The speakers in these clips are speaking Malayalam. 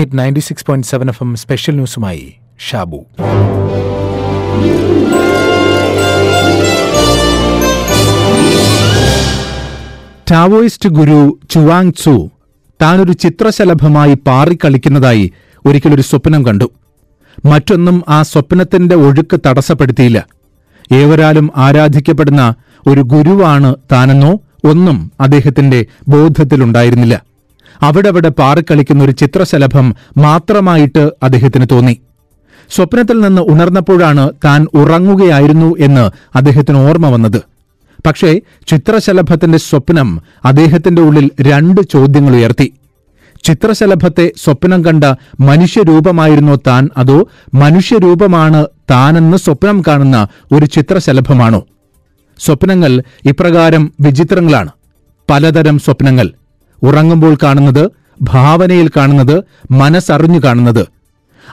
Hit ninety six point seven F M special ന്യൂസുമായി Shabu. Taoist ഗുരു ചുവാങ് ചു താനൊരു ചിത്രശലഭമായി പാറിക്കളിക്കുന്നതായി ഒരിക്കലൊരു സ്വപ്നം കണ്ടു. മറ്റൊന്നും ആ സ്വപ്നത്തിന്റെ ഒഴുക്ക് തടസ്സപ്പെടുത്തിയില്ല. ഏവരാലും ആരാധിക്കപ്പെടുന്ന ഒരു ഗുരുവാണ് താനെന്നോ ഒന്നും അദ്ദേഹത്തിന്റെ ബോധത്തിലുണ്ടായിരുന്നില്ല. അവിടവിടെ പാറിക്കളിക്കുന്ന ഒരു ചിത്രശലഭം മാത്രമായിട്ട് അദ്ദേഹത്തിന് തോന്നി. സ്വപ്നത്തിൽ നിന്ന് ഉണർന്നപ്പോഴാണ് താൻ ഉറങ്ങുകയായിരുന്നു എന്ന് അദ്ദേഹത്തിന് ഓർമ്മ വന്നത്. പക്ഷേ ചിത്രശലഭത്തിന്റെ സ്വപ്നം അദ്ദേഹത്തിന്റെ ഉള്ളിൽ രണ്ട് ചോദ്യങ്ങൾ ഉയർത്തി. ചിത്രശലഭത്തെ സ്വപ്നം കണ്ട മനുഷ്യരൂപമായിരുന്നോ താൻ? അതോ മനുഷ്യരൂപമാണ് താനെന്ന് സ്വപ്നം കാണുന്ന ഒരു ചിത്രശലഭമാണോ? സ്വപ്നങ്ങൾ ഇപ്രകാരം വിചിത്രങ്ങളാണ്. പലതരം സ്വപ്നങ്ങൾ. ഉറങ്ങുമ്പോൾ കാണുന്നത് ഭാവനയിൽ കാണുന്നത് മനസ്സറിഞ്ഞു കാണുന്നത്.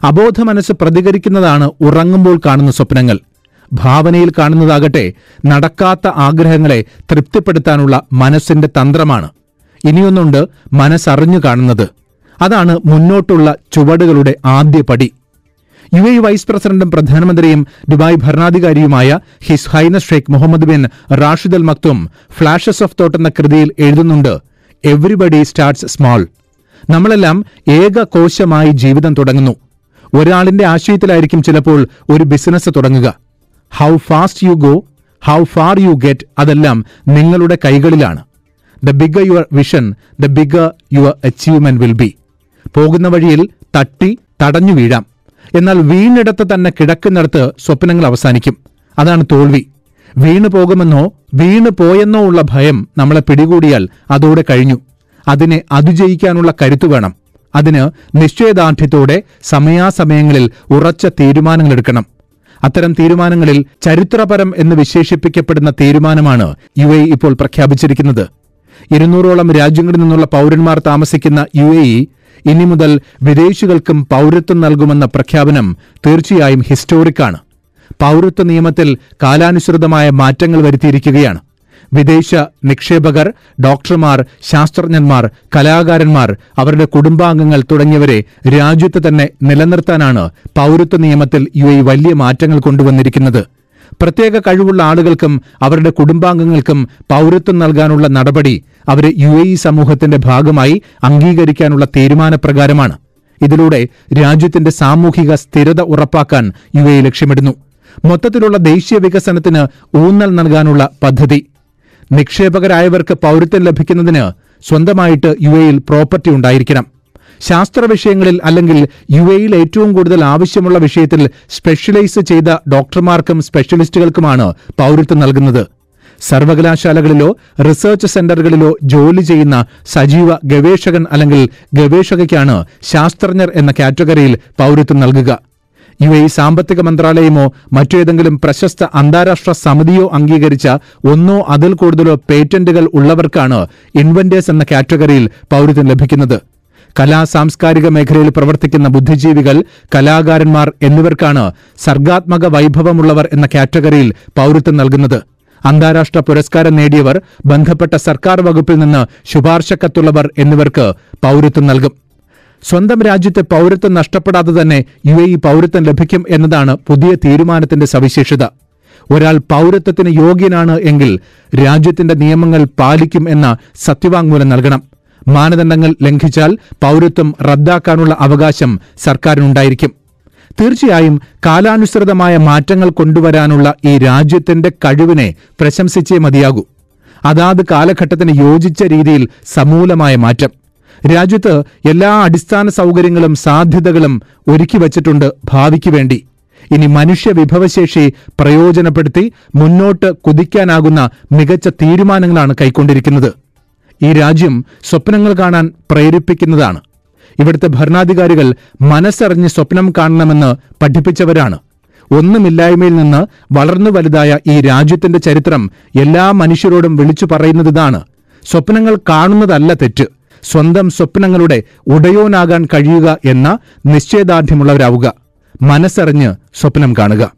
അബോധ മനസ്സ് പ്രതികരിക്കുന്നതാണ് ഉറങ്ങുമ്പോൾ കാണുന്ന സ്വപ്നങ്ങൾ. ഭാവനയിൽ കാണുന്നതാകട്ടെ നടക്കാത്ത ആഗ്രഹങ്ങളെ തൃപ്തിപ്പെടുത്താനുള്ള മനസ്സിന്റെ തന്ത്രമാണ്. ഇനിയൊന്നുണ്ട് മനസ്സറിഞ്ഞു കാണുന്നത്. അതാണ് മുന്നോട്ടുള്ള ചുവടുകളുടെ ആദ്യ പടി. യു എ വൈസ് പ്രസിഡന്റും പ്രധാനമന്ത്രിയും Dubai ഭരണാധികാരിയുമായ his highness Sheikh Mohammed bin Rashid Al Maktoum flashes of thought എന്ന കൃതിയിൽ എഴുതുന്നുണ്ട് എവ്രിബഡി സ്റ്റാർട്ട്സ് സ്മോൾ നമ്മളെല്ലാം ഏക കോശമായി ജീവിതം തുടങ്ങുന്നു. ഒരാളിന്റെ ആശയത്തിലായിരിക്കും ചിലപ്പോൾ ഒരു ബിസിനസ് തുടങ്ങുക. How fast you go how far you get അതെല്ലാം നിങ്ങളുടെ കൈകളിലാണ്. The bigger your vision the bigger your achievement will be പോകുന്ന വഴിയിൽ തട്ടി തടഞ്ഞു വീഴാം. എന്നാൽ വീണിടത്ത് തന്നെ കിടക്കുന്നിടത്ത് സ്വപ്നങ്ങൾ അവസാനിക്കും. അതാണ് തോൽവി. വീണു പോകുമെന്നോ വീണു പോയെന്നോ ഉള്ള ഭയം നമ്മളെ പിടികൂടിയാൽ അതോടെ കഴിഞ്ഞു. അതിനെ അതിജയിക്കാനുള്ള കരുത്തു വേണം. അതിന് നിശ്ചയദാർഢ്യത്തോടെ സമയാസമയങ്ങളിൽ ഉറച്ച തീരുമാനങ്ങളെടുക്കണം. അത്തരം തീരുമാനങ്ങളിൽ ചരിത്രപരം എന്ന് വിശേഷിപ്പിക്കപ്പെടുന്ന തീരുമാനമാണ് യു എ ഇപ്പോൾ പ്രഖ്യാപിച്ചിരിക്കുന്നത്. ഇരുന്നൂറോളം രാജ്യങ്ങളിൽ നിന്നുള്ള പൗരന്മാർ താമസിക്കുന്ന യു എ ഇനി മുതൽ വിദേശികൾക്കും പൗരത്വം നൽകുമെന്ന പ്രഖ്യാപനം തീർച്ചയായും ഹിസ്റ്റോറിക്കാണ്. പൗരത്വ നിയമത്തിൽ കാലാനുസൃതമായ മാറ്റങ്ങൾ വരുത്തിയിരിക്കുകയാണ്. വിദേശ നിക്ഷേപകർ ഡോക്ടർമാർ ശാസ്ത്രജ്ഞന്മാർ കലാകാരന്മാർ അവരുടെ കുടുംബാംഗങ്ങൾ തുടങ്ങിയവരെ രാജ്യത്ത് തന്നെ നിലനിർത്താനാണ് പൗരത്വ നിയമത്തിൽ യു വലിയ മാറ്റങ്ങൾ കൊണ്ടുവന്നിരിക്കുന്നത്. പ്രത്യേക കഴിവുള്ള ആളുകൾക്കും അവരുടെ കുടുംബാംഗങ്ങൾക്കും പൗരത്വം നൽകാനുള്ള നടപടി അവരെ യു എ ഇ സമൂഹത്തിന്റെ ഭാഗമായി അംഗീകരിക്കാനുള്ള തീരുമാനപ്രകാരമാണ്. ഇതിലൂടെ രാജ്യത്തിന്റെ സാമൂഹിക സ്ഥിരത ഉറപ്പാക്കാൻ യു എ ലക്ഷ്യമിടുന്നു. മൊത്തത്തിലുള്ള ദേശീയ വികസനത്തിന് ഊന്നൽ നൽകാനുള്ള പദ്ധതി. നിക്ഷേപകരായവർക്ക് പൗരത്വം ലഭിക്കുന്നതിന് സ്വന്തമായിട്ട് യു എയിൽ പ്രോപ്പർട്ടി ഉണ്ടായിരിക്കണം. ശാസ്ത്ര വിഷയങ്ങളിൽ അല്ലെങ്കിൽ യു എയിൽ ഏറ്റവും കൂടുതൽ ആവശ്യമുള്ള വിഷയത്തിൽ സ്പെഷ്യലൈസ് ചെയ്ത ഡോക്ടർമാർക്കും സ്പെഷ്യലിസ്റ്റുകൾക്കുമാണ് പൗരത്വം നൽകുന്നത്. സർവകലാശാലകളിലോ റിസർച്ച് സെന്ററുകളിലോ ജോലി ചെയ്യുന്ന സജീവ ഗവേഷകൻ അല്ലെങ്കിൽ ഗവേഷകയ്ക്കാണ് ശാസ്ത്രജ്ഞർ എന്ന കാറ്റഗറിയിൽ പൗരത്വം നൽകുക. യു എ സാമ്പത്തിക മന്ത്രാലയമോ മറ്റേതെങ്കിലും പ്രശസ്ത അന്താരാഷ്ട്ര സമിതിയോ അംഗീകരിച്ച ഒന്നോ അതിൽ കൂടുതലോ പേറ്റന്റുകൾ ഉള്ളവർക്കാണ് ഇൻവെന്റേഴ്സ് എന്ന കാറ്റഗറിയിൽ പൌരത്വം ലഭിക്കുന്നത്. കലാ സാംസ്കാരിക മേഖലയിൽ പ്രവർത്തിക്കുന്ന ബുദ്ധിജീവികൾ കലാകാരന്മാർ എന്നിവർക്കാണ് സർഗാത്മക വൈഭവമുള്ളവർ എന്ന കാറ്റഗറിയിൽ പൌരത്വം നൽകുന്നത്. അന്താരാഷ്ട്ര പുരസ്കാരം നേടിയവർ ബന്ധപ്പെട്ട സർക്കാർ വകുപ്പിൽ നിന്ന് ശുപാർശ കത്തുള്ളവർ എന്നിവർക്ക് പൌരത്വം നൽകും. സ്വന്തം രാജ്യത്തെ പൗരത്വം നഷ്ടപ്പെടാതെ തന്നെ യു എ ഇ പൗരത്വം ലഭിക്കും എന്നതാണ് പുതിയ തീരുമാനത്തിന്റെ സവിശേഷത. ഒരാൾ പൗരത്വത്തിന് യോഗ്യനാണ് എങ്കിൽ രാജ്യത്തിന്റെ നിയമങ്ങൾ പാലിക്കും എന്ന സത്യവാങ്മൂലം നൽകണം. മാനദണ്ഡങ്ങൾ ലംഘിച്ചാൽ പൗരത്വം റദ്ദാക്കാനുള്ള അവകാശം സർക്കാരിനുണ്ടായിരിക്കും. തീർച്ചയായും കാലാനുസൃതമായ മാറ്റങ്ങൾ കൊണ്ടുവരാനുള്ള ഈ രാജ്യത്തിന്റെ കഴിവിനെ പ്രശംസിച്ചേ മതിയാകൂ. അതാത് കാലഘട്ടത്തിന് യോജിച്ച രീതിയിൽ സമൂലമായ മാറ്റം. രാജ്യത്ത് എല്ലാ അടിസ്ഥാന സൗകര്യങ്ങളും സാധ്യതകളും ഒരുക്കി വച്ചിട്ടുണ്ട് ഭാവിക്ക് വേണ്ടി. ഇനി മനുഷ്യ വിഭവശേഷി പ്രയോജനപ്പെടുത്തി മുന്നോട്ട് കുതിക്കാനാകുന്ന മികച്ച തീരുമാനങ്ങളാണ് കൈക്കൊണ്ടിരിക്കുന്നത്. ഈ രാജ്യം സ്വപ്നങ്ങൾ കാണാൻ പ്രേരിപ്പിക്കുന്നതാണ്. ഇവിടുത്തെ ഭരണാധികാരികൾ മനസ്സറിഞ്ഞ് സ്വപ്നം കാണണമെന്ന് പഠിപ്പിച്ചവരാണ്. ഒന്നുമില്ലായ്മയിൽ നിന്ന് വളർന്നു വലുതായ ഈ രാജ്യത്തിന്റെ ചരിത്രം എല്ലാ മനുഷ്യരോടും വിളിച്ചു പറയുന്നതാണ്. സ്വപ്നങ്ങൾ കാണുന്നതല്ല തെറ്റ്. സ്വന്തം സ്വപ്നങ്ങളുടെ ഉടയോനാകാൻ കഴിയുക എന്ന നിശ്ചയദാർഢ്യമുള്ളവരാവുക. മനസ്സറിഞ്ഞ് സ്വപ്നം കാണുക.